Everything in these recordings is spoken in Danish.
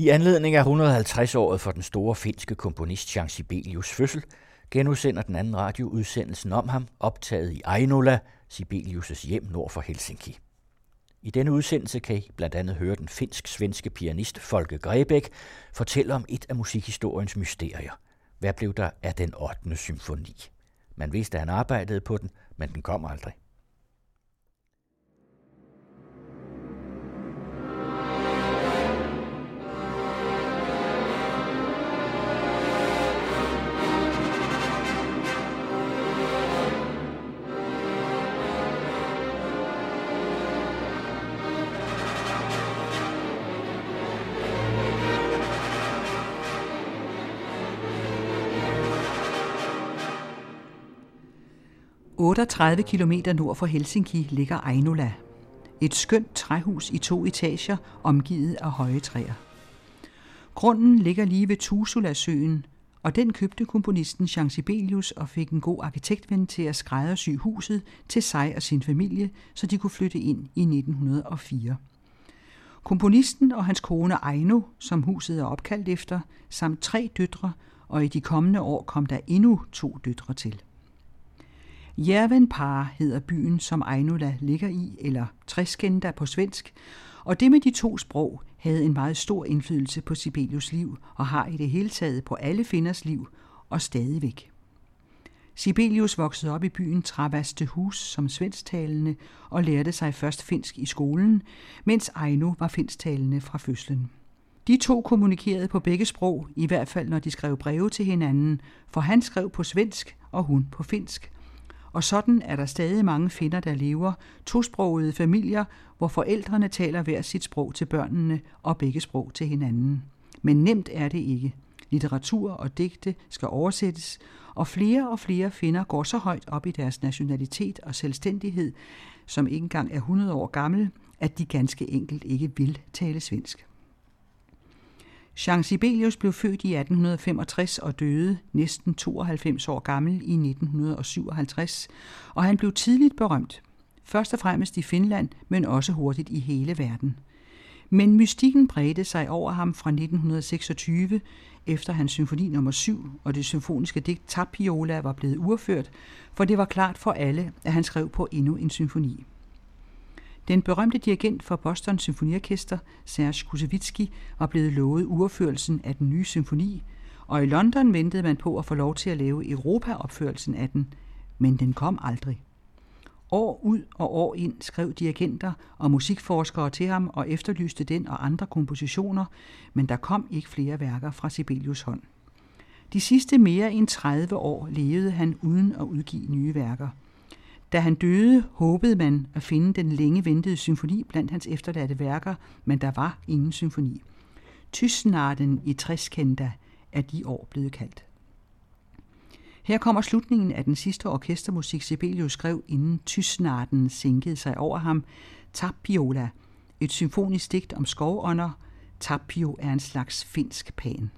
I anledning af 150-året for den store finske komponist Jean Sibelius fødsel, genudsender den anden radio udsendelsen om ham, optaget i Ainola, Sibelius' hjem nord for Helsinki. I denne udsendelse kan I blandt andet høre den finsk-svenske pianist Folke Grebæk fortælle om et af musikhistoriens mysterier. Hvad blev der af den 8. symfoni? Man vidste, at han arbejdede på den, men den kom aldrig. 38 km nord for Helsinki ligger Ainola. Et skønt træhus i to etager, omgivet af høje træer. Grunden ligger lige ved Tusula-søen, og den købte komponisten Jean Sibelius og fik en god arkitektven til at skræddersy huset til sig og sin familie, så de kunne flytte ind i 1904. Komponisten og hans kone Aino, som huset er opkaldt efter, samt tre døtre, og i de kommende år kom der endnu to døtre til. Järvenpää hedder byen, som Ainola ligger i, eller Treskinda på svensk, og det med de to sprog havde en meget stor indflydelse på Sibelius liv og har i det hele taget på alle finders liv og stadigvæk. Sibelius voksede op i byen Travastehus som svensktalende og lærte sig først finsk i skolen, mens Aino var finsktalende fra fødslen. De to kommunikerede på begge sprog, i hvert fald når de skrev breve til hinanden, for han skrev på svensk og hun på finsk – og sådan er der stadig mange finder, der lever, tosprogede familier, hvor forældrene taler hver sit sprog til børnene og begge sprog til hinanden. Men nemt er det ikke. Litteratur og digte skal oversættes, og flere og flere finder går så højt op i deres nationalitet og selvstændighed, som ikke engang er 100 år gammel, at de ganske enkelt ikke vil tale svensk. Jean Sibelius blev født i 1865 og døde næsten 92 år gammel i 1957, og han blev tidligt berømt. Først og fremmest i Finland, men også hurtigt i hele verden. Men mystikken bredte sig over ham fra 1926, efter hans symfoni nummer 7 og det symfoniske digt Tapiola var blevet urført, for det var klart for alle, at han skrev på endnu en symfoni. Den berømte dirigent for Boston Symfoniorkester, Serge Kusevitsky, var blevet lovet uopførelsen af den nye symfoni, og i London ventede man på at få lov til at lave Europa-opførelsen af den, men den kom aldrig. År ud og år ind skrev dirigenter og musikforskere til ham og efterlyste den og andre kompositioner, men der kom ikke flere værker fra Sibelius hånd. De sidste mere end 30 år levede han uden at udgive nye værker – da han døde, håbede man at finde den længe ventede symfoni blandt hans efterladte værker, men der var ingen symfoni. Tysnarden i Tresskenda er de år blevet kaldt. Her kommer slutningen af den sidste orkestermusik, Sibelius skrev, inden Tysnarden sænkede sig over ham, Tapiola, et symfonisk digt om skovånder. Tapio er en slags finsk pan.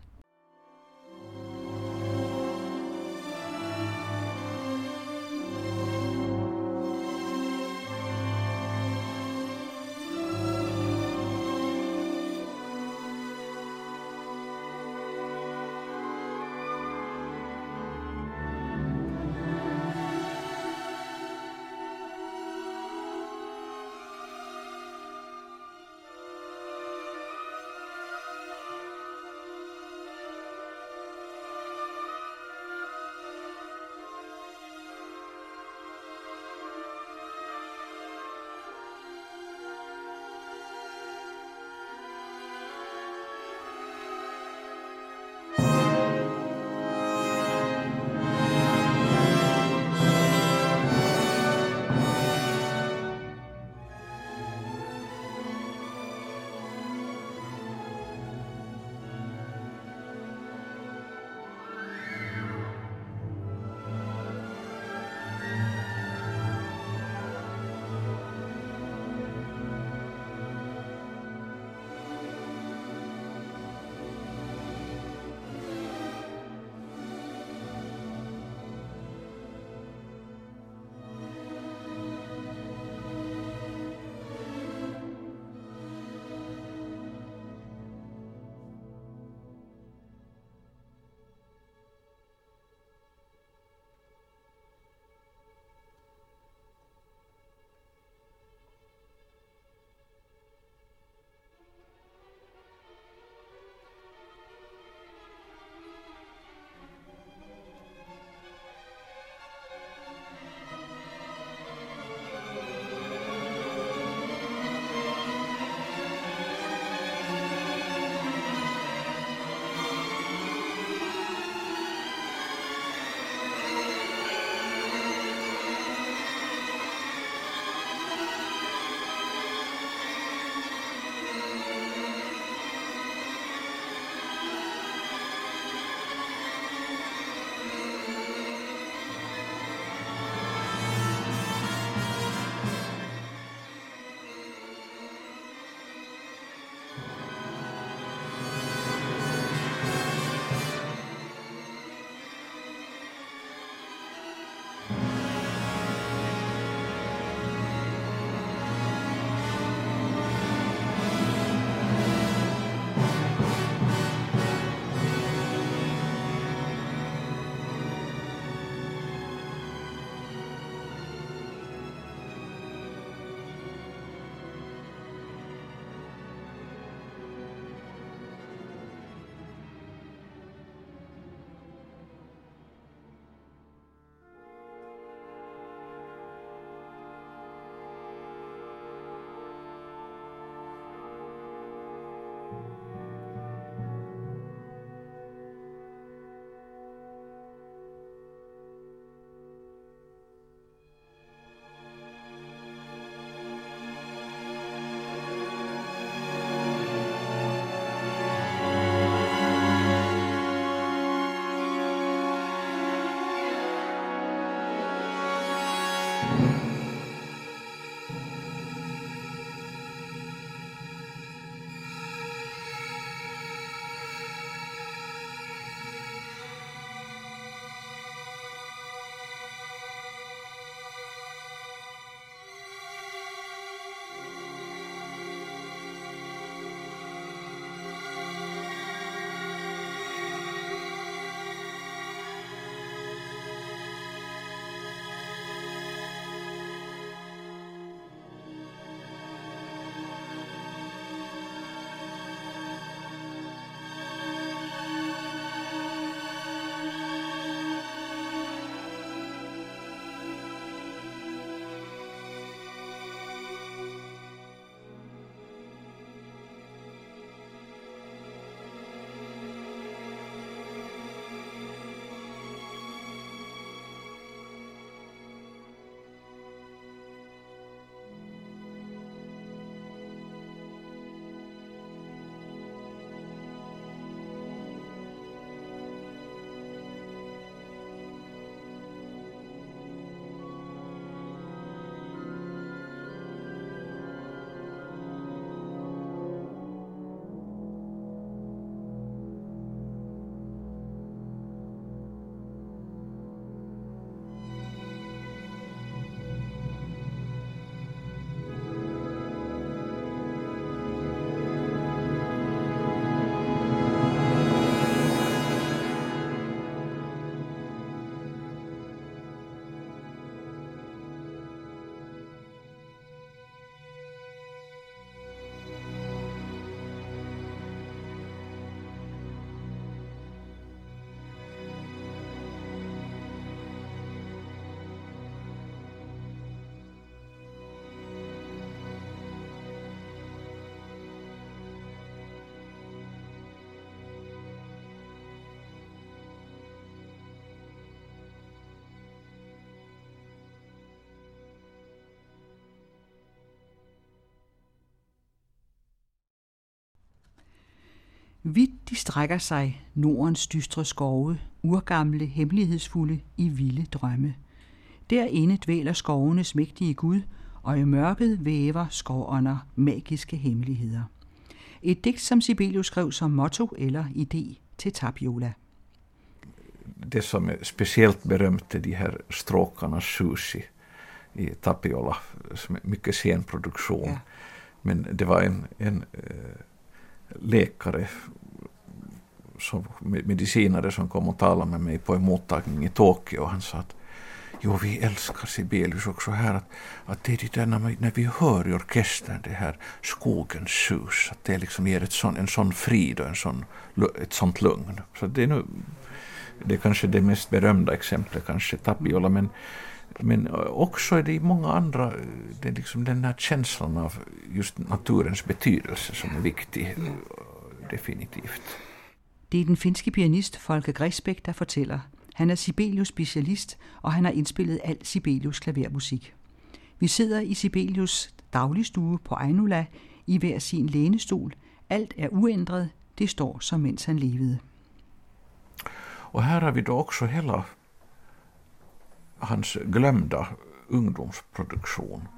Vidt de strækker sig Nordens dystre skove, urgamle, hemmelighedsfulde i vilde drømme. Derinde dvæler skovenes mægtige Gud, og i mørket væver skovånder magiske hemmeligheder. Et digt, som Sibelius skrev som motto eller idé til Tapiola. Det som är speciellt berömt är de här stråkarnas sus i, Tapiola, som är mycket sen produktion. Ja. Men det var en, en äh, läkare, som, medicinare som kom och talade med mig på en mottagning i Tokyo han sa att Jo, vi älskar Sibelius också här, att, att det är det där när, man, när vi hör i orkestern det här skogens sus, att det liksom ger ett sån, en sån frid och en sån, ett sånt lugn. Så det är nu, det är kanske det mest berömda exemplet, kanske Tapiola, men, men också är det i många andra, det är liksom den här känslan av just naturens betydelse som är viktig, definitivt. Det er den finske pianist Folke Grisbæk, der fortæller, han er Sibelius specialist, og han har indspillet al Sibelius klavermusik. Vi sidder i Sibelius dagligstue på Ejnula i hver sin lænestol. Alt er uændret. Det står som mens han levede. Och här har vi då också hela hans glömda ungdomsproduktion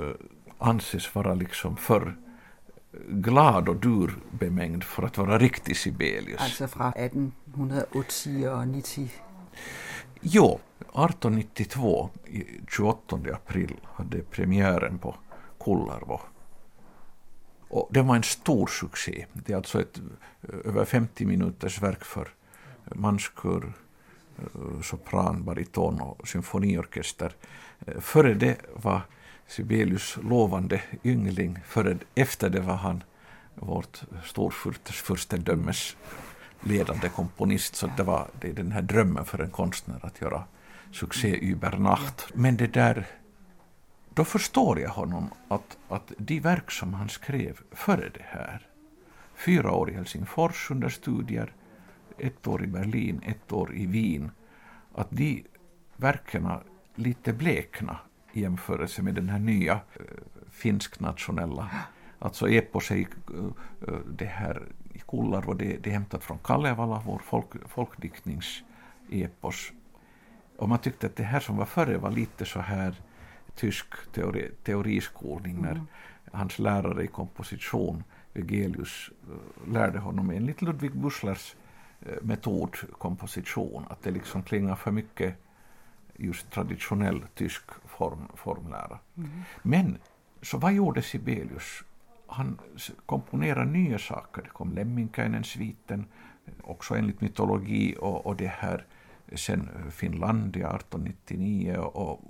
uh, anses vara liksom för glad och durbemängd för att vara riktig Sibelius. Alltså från 1880 och 90? Jo, 1892, 28 april, hade premiären på Kullarvo. Och det var en stor succé. Det är alltså ett över 50 minuters verk för manskör, Eh, sopran, bariton och symfoniorkester. Eh, före det var Sibelius lovande yngling. Före, efter det var han vårt storfurstendömes ledande komponist. Så det var det är den här drömmen för en konstnär att göra succé über Nacht. Men det där, då förstår jag honom att, att de verk som han skrev före det här, fyra år i Helsingfors under studier, ett år i Berlin, ett år i Wien, att de verken lite blekna i jämförelse med den här nya äh, finsk-nationella. Alltså epos är äh, det här i Kullarvo, det, det är hämtat från Kalevala, vår folk, folkdiktningsepos. Och man tyckte att det här som var före var lite så här tysk teori, teoriskolning när mm. hans lärare i komposition, Vegelius, lärde honom enligt Ludwig Busslers metod komposition, att det liksom klingar för mycket just traditionell tysk form, formlära. Mm. Men så vad gjorde Sibelius? Han komponerade nya saker. Det kom Lemminkäinen-sviten, också enligt mytologi och, och det här sen Finlandia 1899 och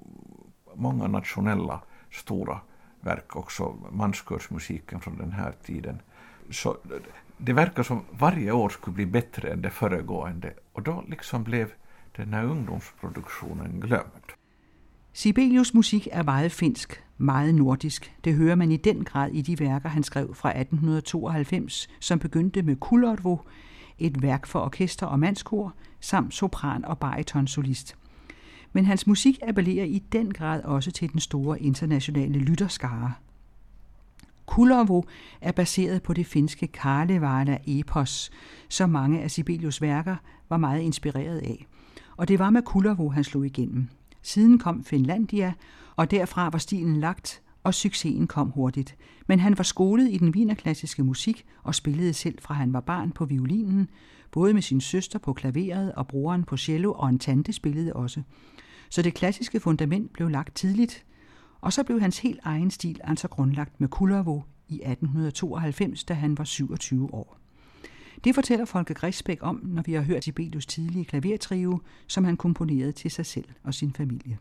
många nationella stora verk, också manskörsmusiken från den här tiden. Så det verkar som varje år skulle bli bättre än det föregående och då liksom blev den här ungdomsproduktionen glömd. Sibelius musik er meget finsk, meget nordisk. Det hører man i den grad i de værker, han skrev fra 1892, som begyndte med Kullervo, et værk for orkester og mandskor, samt sopran- og baritonsolist. Men hans musik appellerer i den grad også til den store internationale lytterskare. Kullervo er baseret på det finske Kalevala-epos, som mange af Sibelius værker var meget inspireret af. Og det var med Kullervo, han slog igennem. Siden kom Finlandia, og derfra var stilen lagt, og succesen kom hurtigt. Men han var skolet i den vinerklassiske musik og spillede selv fra han var barn på violinen, både med sin søster på klaveret og broren på cello, og en tante spillede også. Så det klassiske fundament blev lagt tidligt, og så blev hans helt egen stil altså grundlagt med Kullervo i 1892, da han var 27 år. Det fortæller Folke Grisbæk om, når vi har hørt Sibelius tidlige klavertrio, som han komponerede til sig selv og sin familie.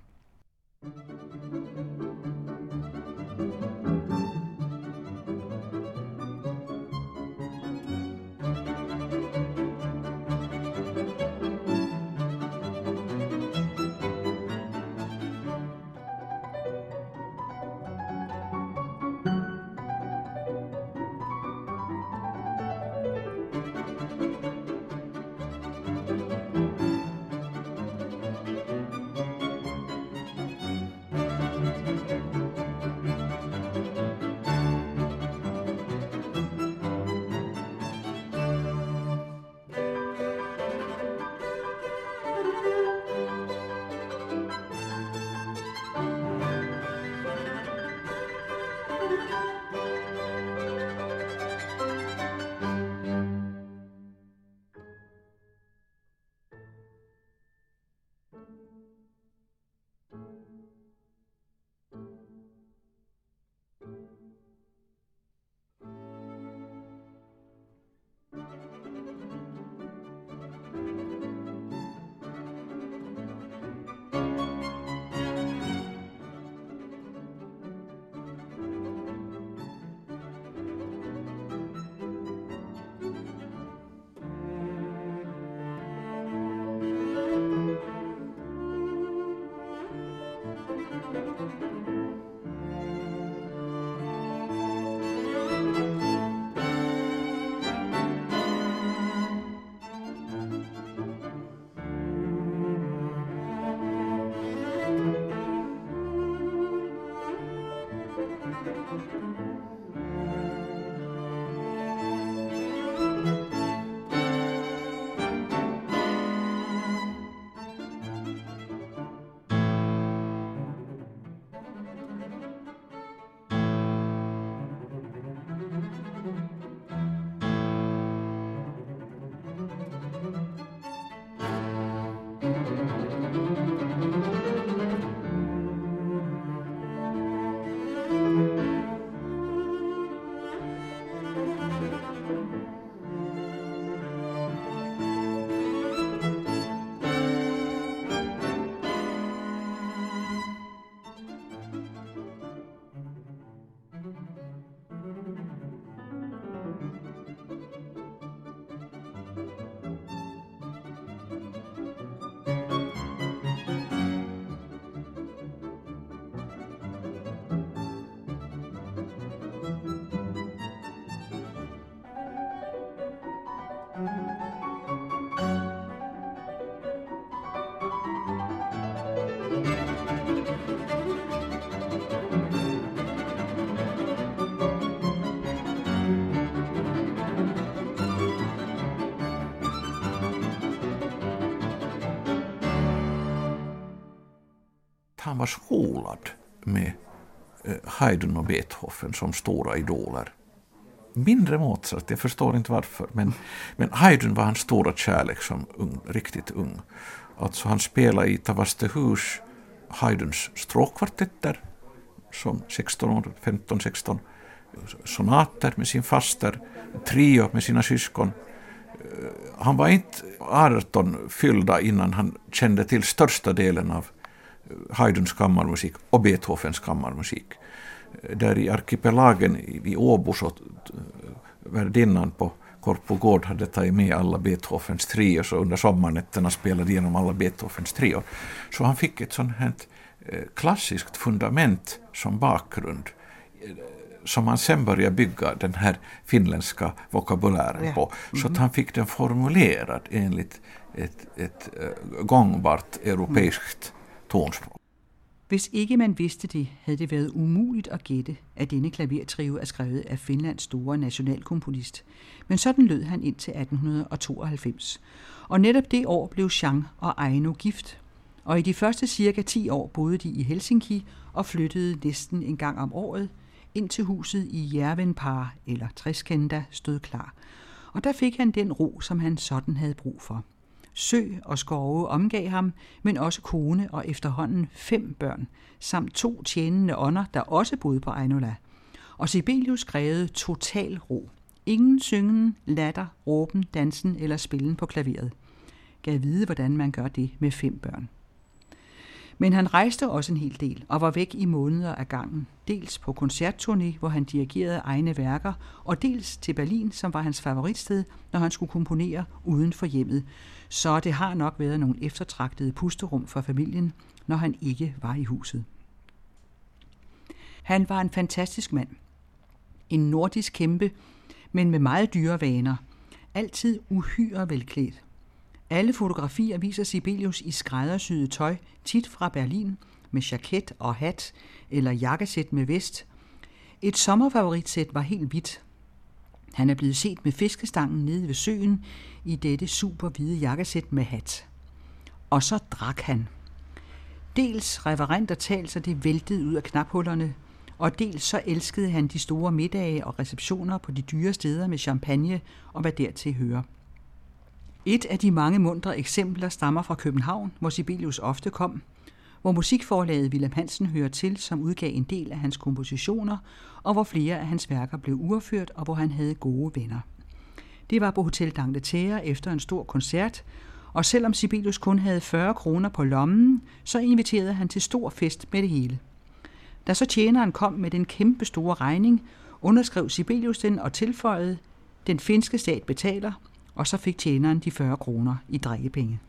Han var skolad med eh, Haydn och Beethoven som stora idoler. Mindre Mozart, jag förstår inte varför, men, men Haydn var hans stora kärlek som ung, riktigt ung. Alltså han spelade i Tavastehus Haydns stråkkvartetter som 16 15-16 sonater med sin faster, trio med sina syskon. Eh, han var inte 18 fyllda innan han kände till största delen av Haydns kammarmusik och Beethovens kammarmusik. Där i arkipelagen i Åbo så värdinnan på Korpo Gård hade tagit med alla Beethovens trios och under sommarnätterna spelade igenom alla Beethovens trior. Så han fick ett sånt här eh, klassiskt fundament som bakgrund eh, som han sen började bygga den här finländska vokabulären på. Så att mm. han fick den formulerad enligt ett, ett uh, gångbart europæiskt tonspråk. Hvis ikke man vidste det, havde det været umuligt at gætte, at denne klavertrio er skrevet af Finlands store nationalkomponist. Men sådan lød han indtil 1892. Og netop det år blev Chang og Aino gift. Og i de første cirka 10 år boede de i Helsinki og flyttede næsten en gang om året, indtil huset i Järvenpää eller Triskenda stod klar. Og der fik han den ro, som han sådan havde brug for. Sø og skove omgav ham, men også kone og efterhånden fem børn, samt to tjenende ånder, der også boede på Ejnola. Og Sibelius krævede total ro. Ingen syngen, latter, råben, dansen eller spillen på klaveret. Gav vide, hvordan man gør det med fem børn. Men han rejste også en hel del og var væk i måneder af gangen. Dels på koncertturné, hvor han dirigerede egne værker, og dels til Berlin, som var hans favoritsted, når han skulle komponere uden for hjemmet. Så det har nok været nogle eftertragtede pusterum for familien, når han ikke var i huset. Han var en fantastisk mand. En nordisk kæmpe, men med meget dyre vaner. Altid uhyre velklædt. Alle fotografier viser Sibelius i skræddersyet tøj, tit fra Berlin, med jaket og hat eller jakkesæt med vest. Et sommerfavoritsæt var helt hvidt. Han er blevet set med fiskestangen nede ved søen i dette super hvide jakkesæt med hat. Og så drak han. Dels reverent og tal, så det væltede ud af knaphullerne, og dels så elskede han de store middage og receptioner på de dyre steder med champagne og hvad dertil hører. Et af de mange mundre eksempler stammer fra København, hvor Sibelius ofte kom, hvor musikforlaget Wilhelm Hansen hører til, som udgav en del af hans kompositioner, og hvor flere af hans værker blev urført, og hvor han havde gode venner. Det var på Hotel d'Angleterre efter en stor koncert, og selvom Sibelius kun havde 40 kroner på lommen, så inviterede han til stor fest med det hele. Da så tjeneren kom med den kæmpe store regning, underskrev Sibelius den og tilføjede, den finske stat betaler, og så fik tjeneren de 40 kroner i drikkepenge.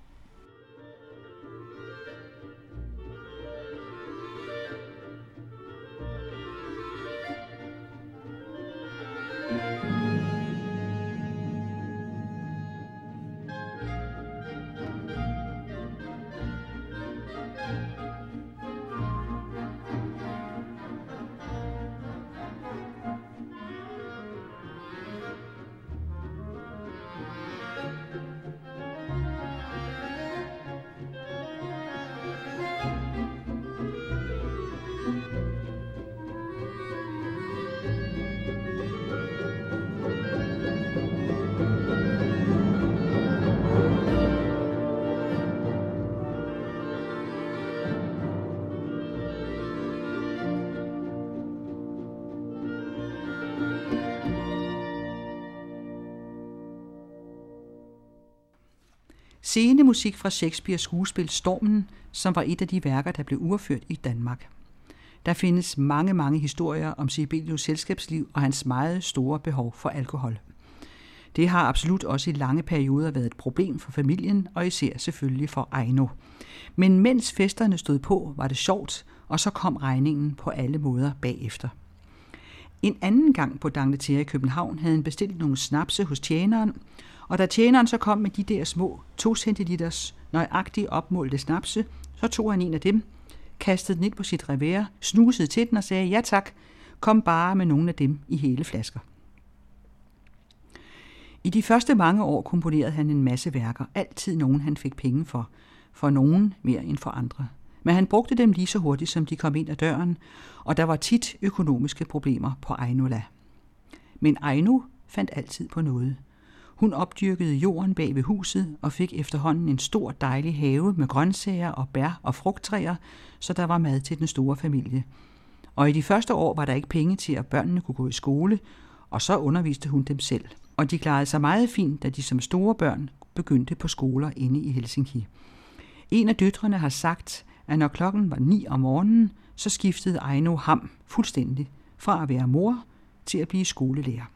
Scenemusik fra Shakespeares skuespil Stormen, som var et af de værker, der blev urført i Danmark. Der findes mange, mange historier om Sibelius selskabsliv og hans meget store behov for alkohol. Det har absolut også i lange perioder været et problem for familien, og især selvfølgelig for Ejno. Men mens festerne stod på, var det sjovt, og så kom regningen på alle måder bagefter. En anden gang på Dangleterre i København havde han bestilt nogle snapse hos tjeneren, og da tjeneren så kom med de der små 2 centiliters nøjagtigt opmålte snapse, så tog han en af dem, kastede den ind på sit revær, snusede til den og sagde, ja tak, kom bare med nogle af dem i hele flasker. I de første mange år komponerede han en masse værker, altid nogen han fik penge for, for nogen mere end for andre. Men han brugte dem lige så hurtigt, som de kom ind ad døren, og der var tit økonomiske problemer på Ainola. Men Aino fandt altid på noget. Hun opdyrkede jorden bag ved huset og fik efterhånden en stor dejlig have med grøntsager og bær og frugttræer, så der var mad til den store familie. Og i de første år var der ikke penge til, at børnene kunne gå i skole, og så underviste hun dem selv. Og de klarede sig meget fint, da de som store børn begyndte på skoler inde i Helsinki. En af døtrene har sagt, at når klokken var ni om morgenen, så skiftede Aino ham fuldstændig fra at være mor til at blive skolelærer.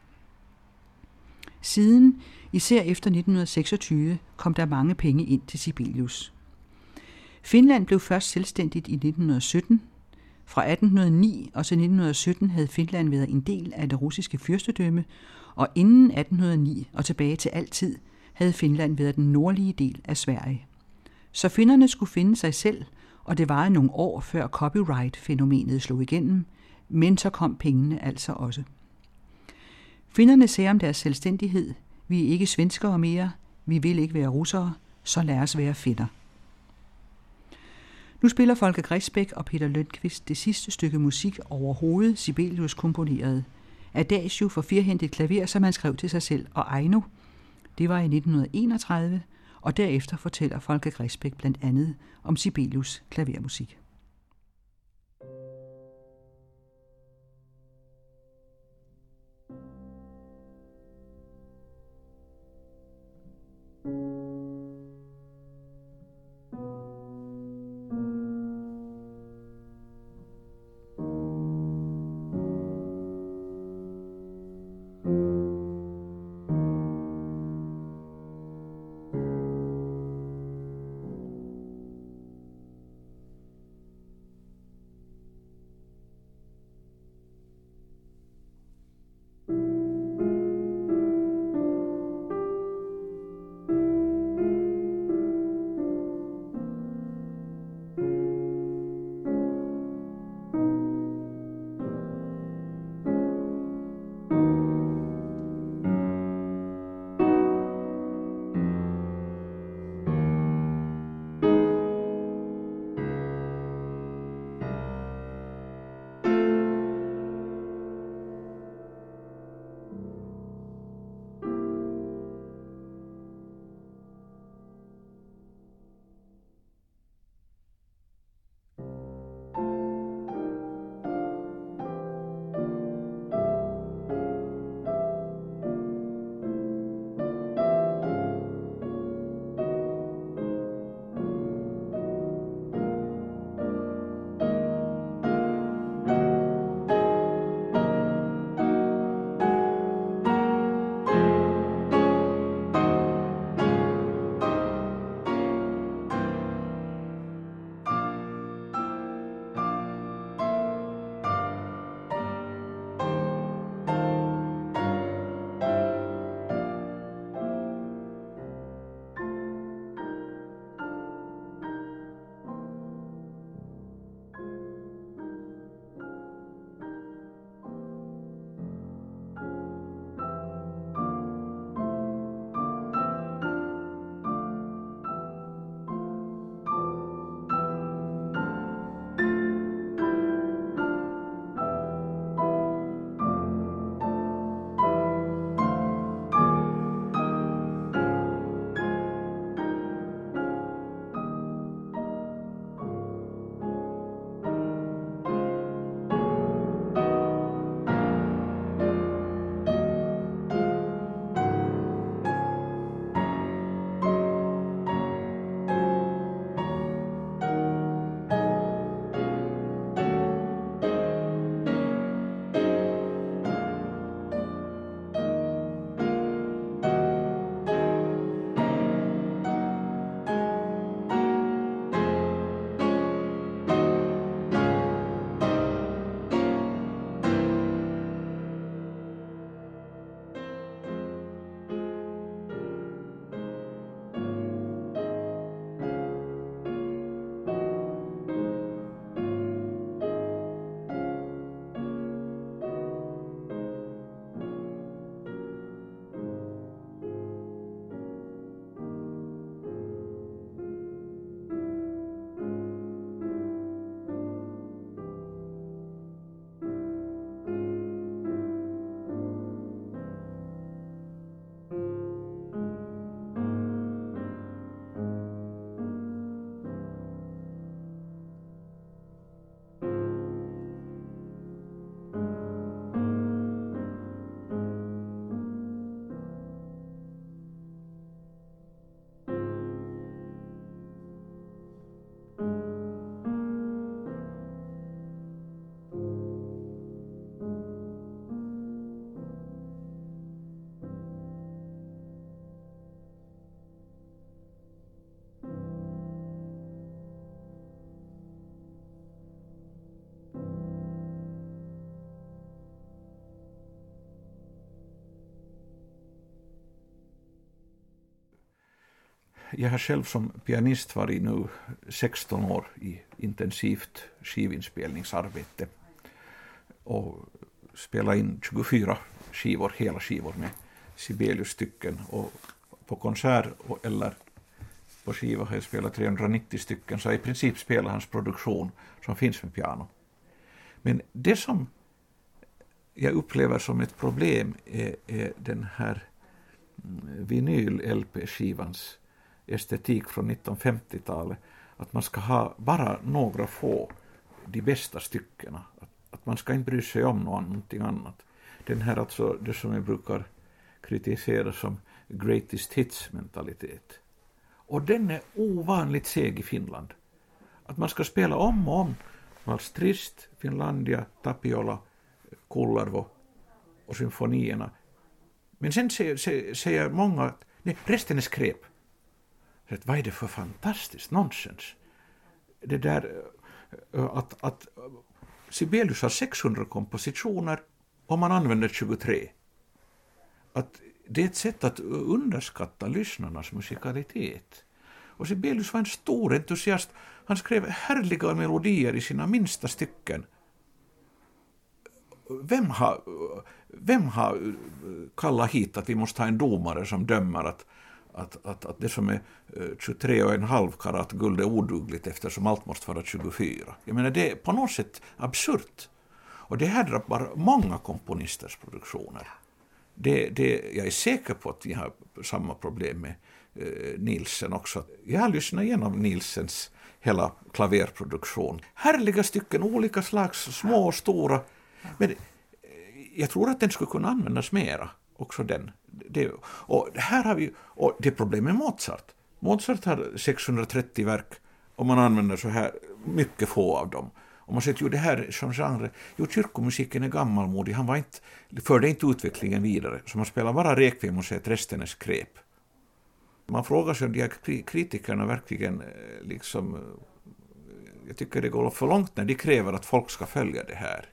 Siden, især efter 1926, kom der mange penge ind til Sibelius. Finland blev først selvstændigt i 1917. Fra 1809 og til 1917 havde Finland været en del af det russiske fyrstedømme, og inden 1809 og tilbage til altid havde Finland været den nordlige del af Sverige. Så finnerne skulle finde sig selv, og det varede nogle år før copyright-fænomenet slog igennem, men så kom pengene altså også. Finderne sagde om deres selvstændighed, vi er ikke svenskere mere, vi vil ikke være russere, så lad os være finder. Nu spiller Folke Grisbæk og Peter Lønqvist det sidste stykke musik overhovedet Sibelius komponerede. Adagio for firhændigt klaver, som han skrev til sig selv, og Aino. Det var i 1931, og derefter fortæller Folke Grisbæk blandt andet om Sibelius klavermusik. jag har själv som pianist varit nu 16 år i intensivt skivinspelningsarbete. Och spelat in 24 skivor, hela skivor med Sibelius-stycken. Och på konsert eller på skiva har jag spelat 390 stycken, så i princip spelar hans produktion som finns med piano. Men det som jag upplever som ett problem är, är den här mm, vinyl-LP-skivans estetik från 1950-talet. Att man ska ha bara några få, de bästa styckena. Att, att man ska inte bry sig om någonting annat. Den här alltså, det som jag brukar kritisera som greatest hits-mentalitet. Och den är ovanligt seg i Finland. Att man ska spela om och om Vals Trist, Finlandia, Tapiola, Kullervo och symfonierna. Men sen säger, säger många att nej, resten är skräp. Vad är det för fantastiskt nonsens? Det där eh, att, att Sibelius har 600 kompositioner och man använder 23. Att det är ett sätt att underskatta lyssnarnas musikalitet. Och Sibelius var en stor entusiast. Han skrev härliga melodier i sina minsta stycken. Vem har, vem har kallat hit att vi måste ha en domare som dömer att, att, att, att det som är 23,5 eh, karat guld är odugligt eftersom allt måste vara 24. Jag menar, det är på något sätt absurt. Och det här drabbar många komponisters produktioner. Det, det, jag är säker på att vi har samma problem med eh, Nielsen också. Jag har lyssnat igenom Nielsens hela klaverproduktion. Härliga stycken, olika slags, små och stora. Men eh, jag tror att den skulle kunna användas mera, också den. Det, och här har vi, och det är problem med Mozart. Mozart har 630 verk och man använder så här mycket få av dem. Och man säger att jo, det här som genre, jo, kyrkomusiken är gammalmodig, han var inte, förde inte utvecklingen vidare, så man spelar bara rekviem och säger att resten är skräp. Man frågar sig om de här kritikerna verkligen eh, liksom, eh, jag tycker det går för långt när de kräver att folk ska följa det här.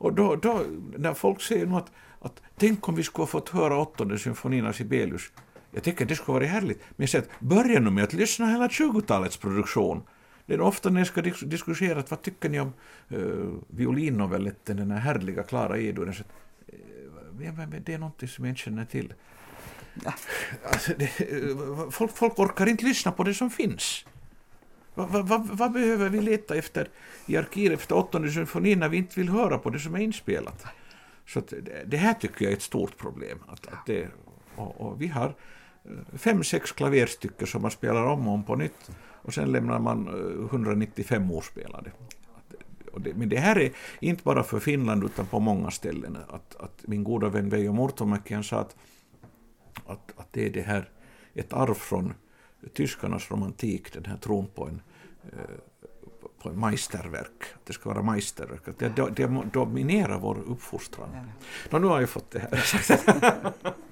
Och då, då när folk säger nu att, att tänk om vi skulle ha fått höra åttonde symfonin av Sibelius, jag tycker det skulle vara härligt, men jag säger att börja nu med att lyssna hela 20-talets produktion det är ofta när jag ska diskutera vad tycker ni om uh, violinnovelletten, den här härliga Klara Edun. Så, uh, det är någonting som jag inte känner till. Ja. Alltså, det, uh, folk, folk orkar inte lyssna på det som finns. Vad va, va, va behöver vi leta efter i arkivet efter åttonde symfonin när vi inte vill höra på det som är inspelat? Så att, det här tycker jag är ett stort problem. Att, att det, och, och vi har eh, fem, sex klaverstycken som man spelar om och om på nytt och sen lämnar man eh, 195 ospelade. Men det här är inte bara för Finland utan på många ställen. Att, att min goda vän Veijo Murtomäki sa att, att, att det är det här ett arv från tyskarnas romantik, den här tron på en, eh, majsterverk, att det ska vara majsterverk, att det, det dominerar vår uppfostran. Nå, nu har jag fått det här.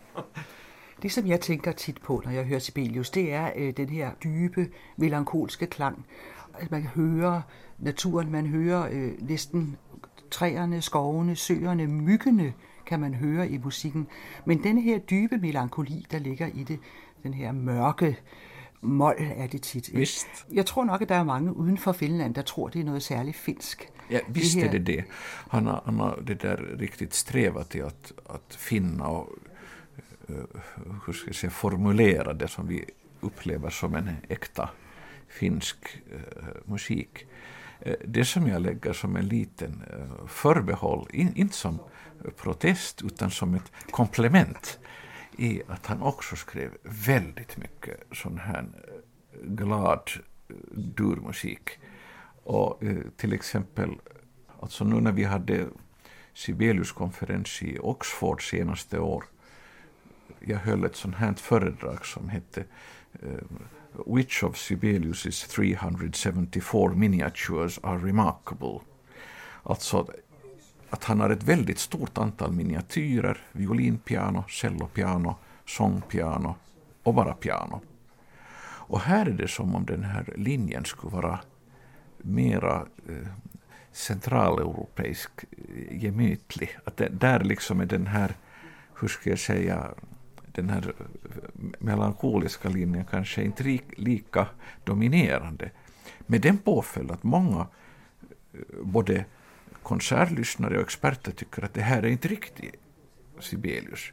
Det, som jeg tænker tit på, når jeg hører Sibelius, det er øh, den her dybe, melankolske klang. At man hører naturen, man hører øh, næsten træerne, skovene, søerne, myggene, kan man høre i musikken. Men den her dybe melankoli, der ligger i det, den her mørke mål er det tit. Visst. Jeg tror nok, at der er mange uden for Finland, der tror, det er noget særligt finsk. Ja, visst det är det det. Han har, han har det där riktigt strävat i att, att finna och Eh, hur ska jag säga, formulera det som vi upplever som en äkta finsk uh, musik. Det som jag lägger som en liten förbehåll, in, inte som protest utan som ett komplement, är att han också skrev väldigt mycket sån här eh, glad eh, durmusik. Och eh, till exempel, alltså nu när vi hade Sibelius-konferens i Oxford senaste år, jag höll ett sånt här föredrag som hette eh, Which of Sibelius' 374 miniatures are remarkable? Alltså att han har ett väldigt stort antal miniatyrer, violinpiano, cellopiano, sångpiano och bara piano. Och här är det som om den här linjen skulle vara mera eh, centraleuropeisk, eh, gemytlig. Att det, där liksom är den här, hur ska jag säga, den här eh, melankoliska linjen kanske inte lika dominerande. Med den påföljd att många, eh, både konsertlyssnare och experter, tycker att det här är inte riktigt Sibelius.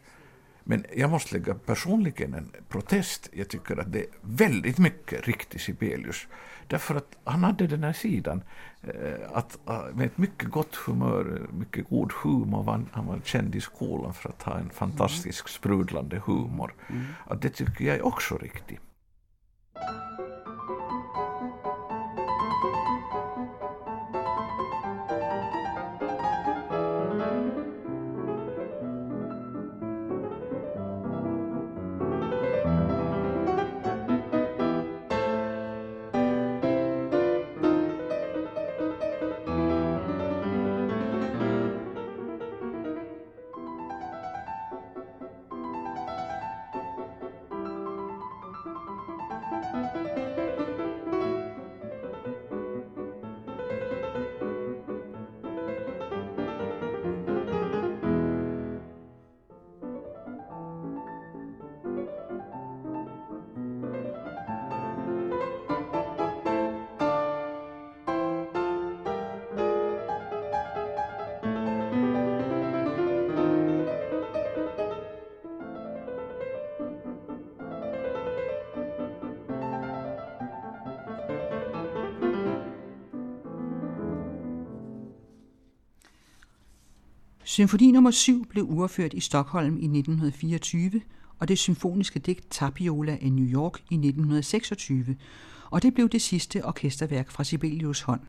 Men jag måste lägga personligen en protest. Jag tycker att det är väldigt mycket riktig Sibelius. Därför att han hade den här sidan, eh, att, eh, med ett mycket gott humör, mycket god humor. Han, var känd i skolan för att ha en fantastisk sprudlande humor. Mm. Att det tycker jag är också riktigt. Symfoni nummer 7 blev uafført i Stockholm i 1924, og det symfoniske digt Tapiola i New York i 1926, og det blev det sidste orkesterværk fra Sibelius hånd.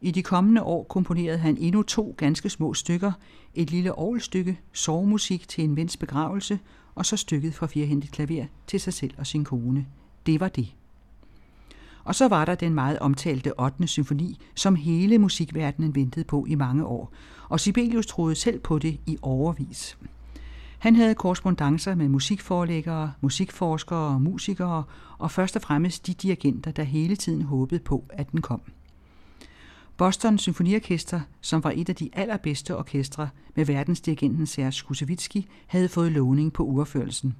I de kommende år komponerede han endnu to ganske små stykker, et lille orgelstykke, sorgmusik til en vens begravelse, og så stykket for firehændigt klaver til sig selv og sin kone. Det var det. Og så var der den meget omtalte 8. symfoni, som hele musikverdenen ventede på i mange år, og Sibelius troede selv på det i overvis. Han havde korrespondencer med musikforlæggere, musikforskere og musikere, og først og fremmest de dirigenter, der hele tiden håbede på, at den kom. Boston Symfoniorkester, som var et af de allerbedste orkestre med verdensdirigenten Serge Kusevitski, havde fået lovning på urførelsen.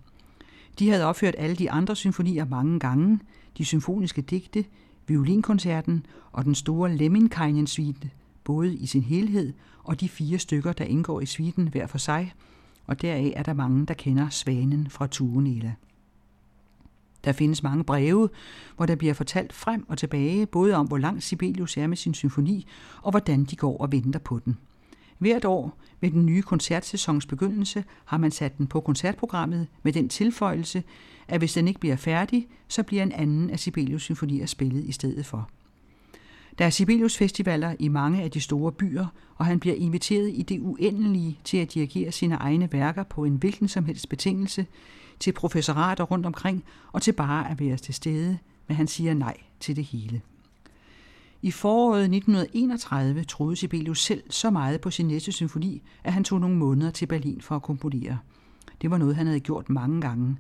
De havde opført alle de andre symfonier mange gange, de symfoniske digte, violinkoncerten og den store Lemminkainen-suite, både i sin helhed og de fire stykker, der indgår i suiten hver for sig, og deraf er der mange, der kender Svanen fra Turenela. Der findes mange breve, hvor der bliver fortalt frem og tilbage, både om hvor langt Sibelius er med sin symfoni, og hvordan de går og venter på den. Hvert år ved den nye koncertsæsons begyndelse har man sat den på koncertprogrammet med den tilføjelse, at hvis den ikke bliver færdig, så bliver en anden af Sibelius symfonier spillet i stedet for. Der er Sibelius festivaler i mange af de store byer, og han bliver inviteret i det uendelige til at dirigere sine egne værker på en hvilken som helst betingelse, til professorater rundt omkring og til bare at være til stede, men han siger nej til det hele. I foråret 1931 troede Sibelius selv så meget på sin næste symfoni, at han tog nogle måneder til Berlin for at komponere. Det var noget, han havde gjort mange gange.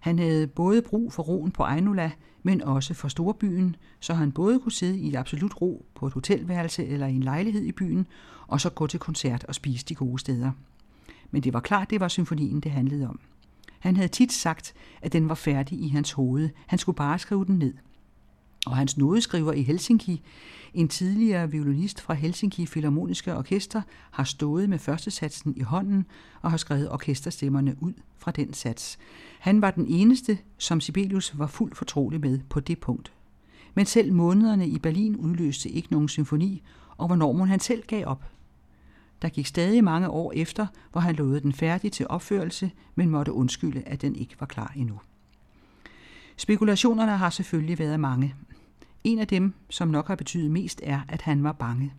Han havde både brug for roen på Ejnula, men også for storbyen, så han både kunne sidde i et absolut ro på et hotelværelse eller i en lejlighed i byen, og så gå til koncert og spise de gode steder. Men det var klart, det var symfonien, det handlede om. Han havde tit sagt, at den var færdig i hans hoved. Han skulle bare skrive den ned. Og hans nodeskriver i Helsinki, en tidligere violinist fra Helsinki Philharmoniske Orkester, har stået med første satsen i hånden og har skrevet orkesterstemmerne ud fra den sats. Han var den eneste, som Sibelius var fuldt fortrolig med på det punkt. Men selv månederne i Berlin udløste ikke nogen symfoni, og hvornår han selv gav op. Der gik stadig mange år efter, hvor han lovede den færdig til opførelse, men måtte undskylde, at den ikke var klar endnu. Spekulationerne har selvfølgelig været mange. En af dem, som nok har betydet mest, er, at han var bange.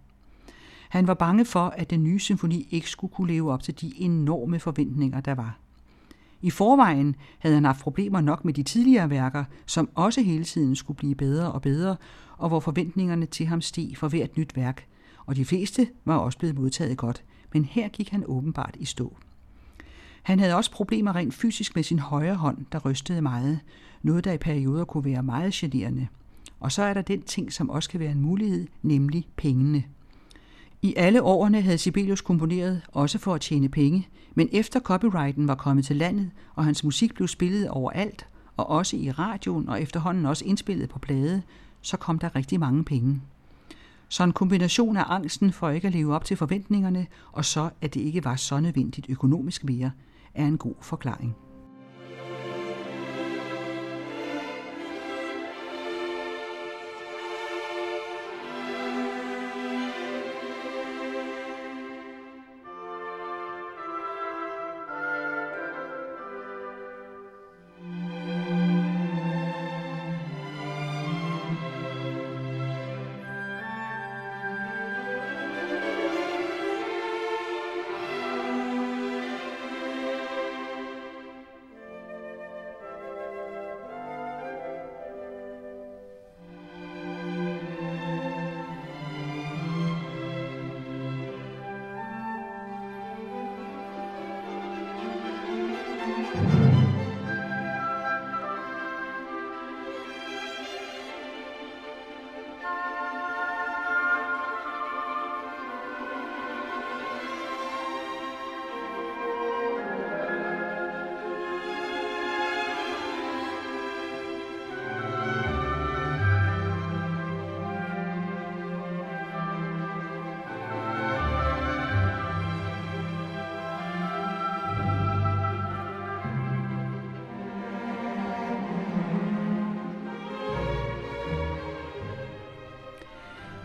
Han var bange for, at den nye symfoni ikke skulle kunne leve op til de enorme forventninger, der var. I forvejen havde han haft problemer nok med de tidligere værker, som også hele tiden skulle blive bedre og bedre, og hvor forventningerne til ham steg for hvert nyt værk. Og de fleste var også blevet modtaget godt, men her gik han åbenbart i stå. Han havde også problemer rent fysisk med sin højre hånd, der rystede meget, noget der i perioder kunne være meget generende. Og så er der den ting, som også kan være en mulighed, nemlig pengene. I alle årene havde Sibelius komponeret også for at tjene penge, men efter copyrighten var kommet til landet, og hans musik blev spillet overalt, og også i radioen og efterhånden også indspillet på plade, så kom der rigtig mange penge. Så en kombination af angsten for ikke at leve op til forventningerne, og så at det ikke var så nødvendigt økonomisk mere, er en god forklaring.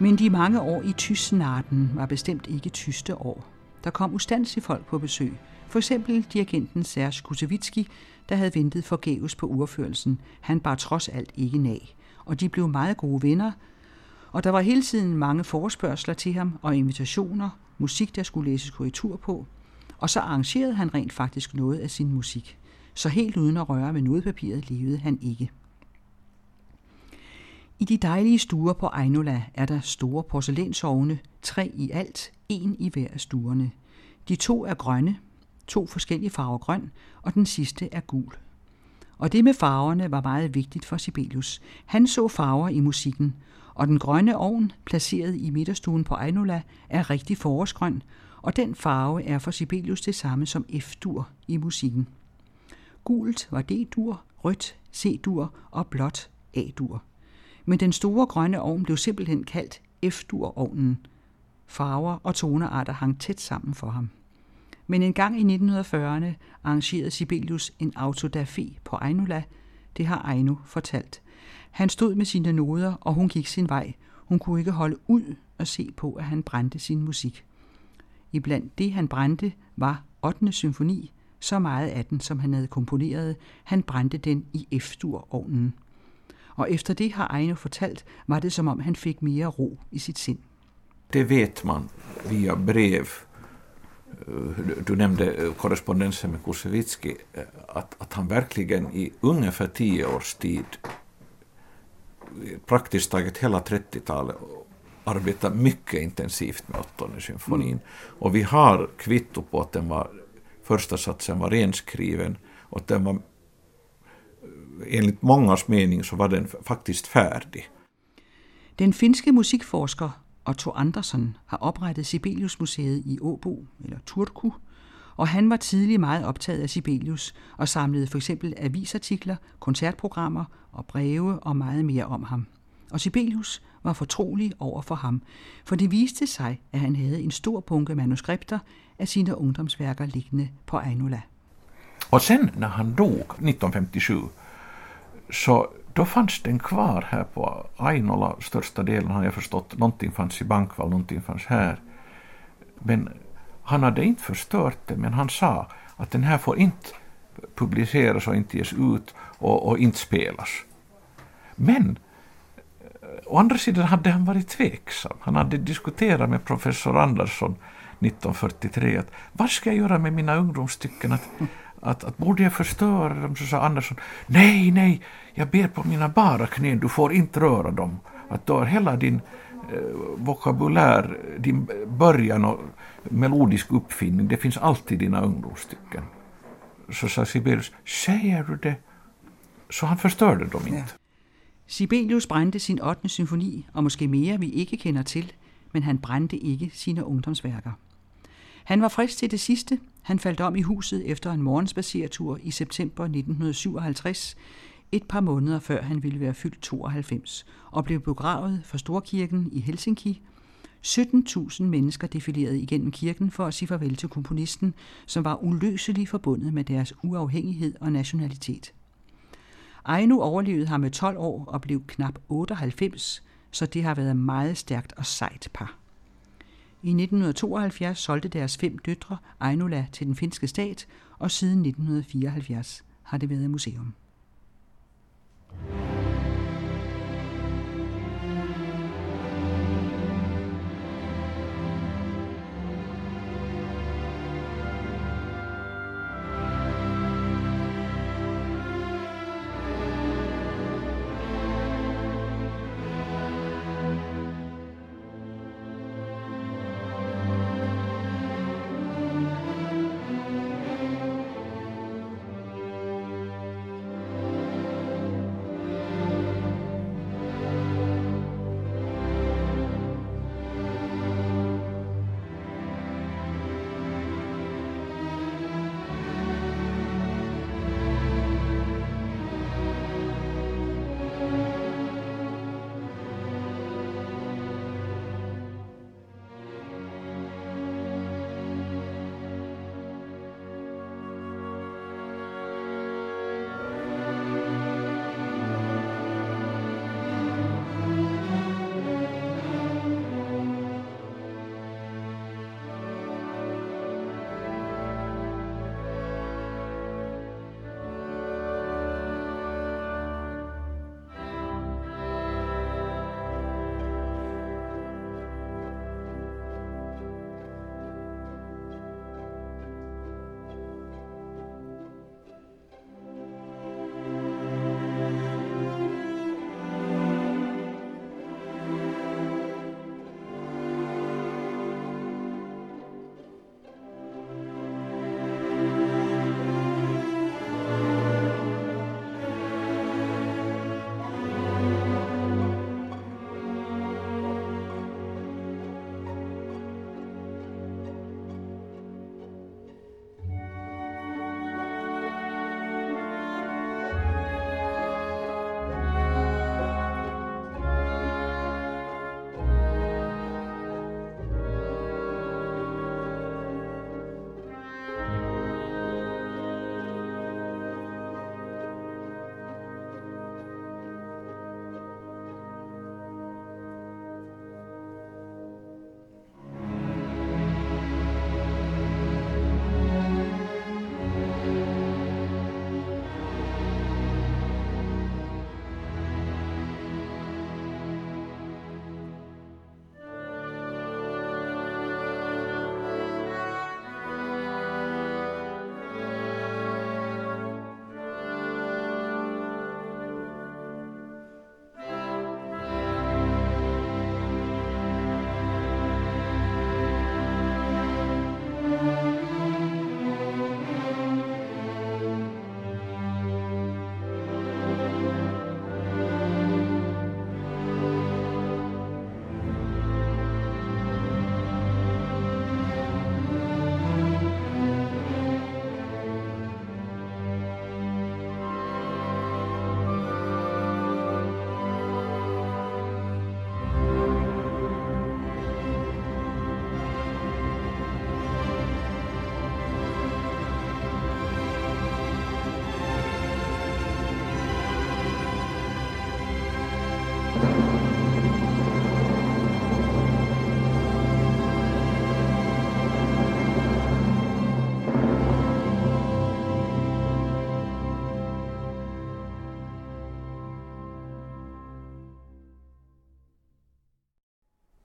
Men de mange år i tysnarten var bestemt ikke tyste år. Der kom ustandsige folk på besøg. For eksempel dirigenten Serge Kusevitski, der havde ventet forgæves på urførelsen. Han bar trods alt ikke nag. Og de blev meget gode venner, og der var hele tiden mange forespørgseler til ham og invitationer, musik, der skulle læses korrektur på. Og så arrangerede han rent faktisk noget af sin musik. Så helt uden at røre med nodepapiret levede han ikke. I de dejlige stuer på Ejnola er der store porcelænsovne, tre i alt, en i hver af stuerne. De to er grønne, to forskellige farver grøn, og den sidste er gul. Og det med farverne var meget vigtigt for Sibelius. Han så farver i musikken, og den grønne ovn, placeret i midterstuen på Ejnola, er rigtig forårsgrøn, og den farve er for Sibelius det samme som F-dur i musikken. Gult var D-dur, rødt C-dur og blåt A-dur men den store grønne ovn blev simpelthen kaldt F-dur-ovnen. Farver og tonearter hang tæt sammen for ham. Men en gang i 1940'erne arrangerede Sibelius en autodafé på Ejnula. Det har Ejnu fortalt. Han stod med sine noder, og hun gik sin vej. Hun kunne ikke holde ud og se på, at han brændte sin musik. Iblandt det, han brændte, var 8. symfoni, så meget af den, som han havde komponeret. Han brændte den i F-dur-ovnen og efter det har Ejno fortalt, var det som om han fik mere ro i sitt sind. Det vet man via brev. Du nämnde korrespondensen med Kusevitski, att, att han verkligen i ungefär tio års tid, praktiskt taget hela 30-talet, arbetat mycket intensivt med åttonde symfonin. Mm. Och vi har kvitto på att den var, första satsen var renskriven och att den var enligt mångas mening så var den faktiskt färdig. Den finske musikforsker Otto Andersson har oprettet Sibelius-museet i Åbo, eller Turku, og han var tidlig meget optaget af Sibelius og samlede for eksempel avisartikler, koncertprogrammer og breve og meget mere om ham. Og Sibelius var fortrolig over for ham, for det viste sig, at han havde en stor bunke manuskripter af sine ungdomsværker liggende på Ainola. Och sen när han dog 1957 så då fanns den kvar här på Ainola, största delen har jag förstått. Någonting fanns i Bankvall, någonting fanns här. Men han hade inte förstört det, men han sa att den här får inte publiceras och inte ges ut och, och inte spelas. Men eh, å andra sidan hade han varit tveksam. Han hade diskuterat med professor Andersson 1943 att vad ska jag göra med mina ungdomsstycken? Att, att, att borde jag förstöra dem? Um Så sa Andersson, nej, nej, jag ber på mina bara knän, du får inte röra dem. Att då är hela din eh, vokabulär, din början och melodisk uppfinning, det finns alltid i dina ungdomsstycken. Så sa Sibelius, säger du det? Så han förstörde dem inte. Ja. Sibelius brændte sin 8. symfoni, og måske mere vi ikke kender til, men han brændte ikke sine ungdomsværker. Han var frisk til det sidste. Han faldt om i huset efter en morgenspacertur i september 1957, et par måneder før han ville være fyldt 92, og blev begravet for Storkirken i Helsinki. 17.000 mennesker defilerede igennem kirken for at sige farvel til komponisten, som var uløseligt forbundet med deres uafhængighed og nationalitet. Ejnu overlevede ham med 12 år og blev knap 98, så det har været meget stærkt og sejt par. I 1972 solgte deres fem døtre Ainola til den finske stat, og siden 1974 har det været museum.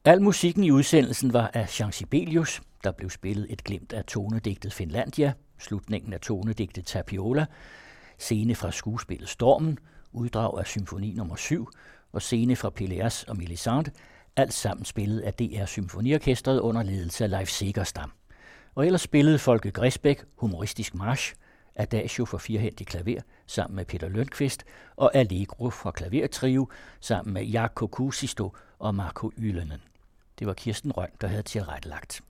Al musikken i udsendelsen var af Jean Sibelius. Der blev spillet et glimt af tonedigtet Finlandia, slutningen af tonedigtet Tapiola, scene fra skuespillet Stormen, uddrag af symfoni nummer 7 og scene fra Peleas og Melisande, alt sammen spillet af DR Symfoniorkestret under ledelse af Leif Segerstam. Og ellers spillede Folke Grisbæk humoristisk march, Adagio for firehændig klaver sammen med Peter Lønqvist og Allegro for klavertrio sammen med Jaakko Kusisto og Marco Ylenen. Det var Kirsten Røn, der havde tilrettelagt.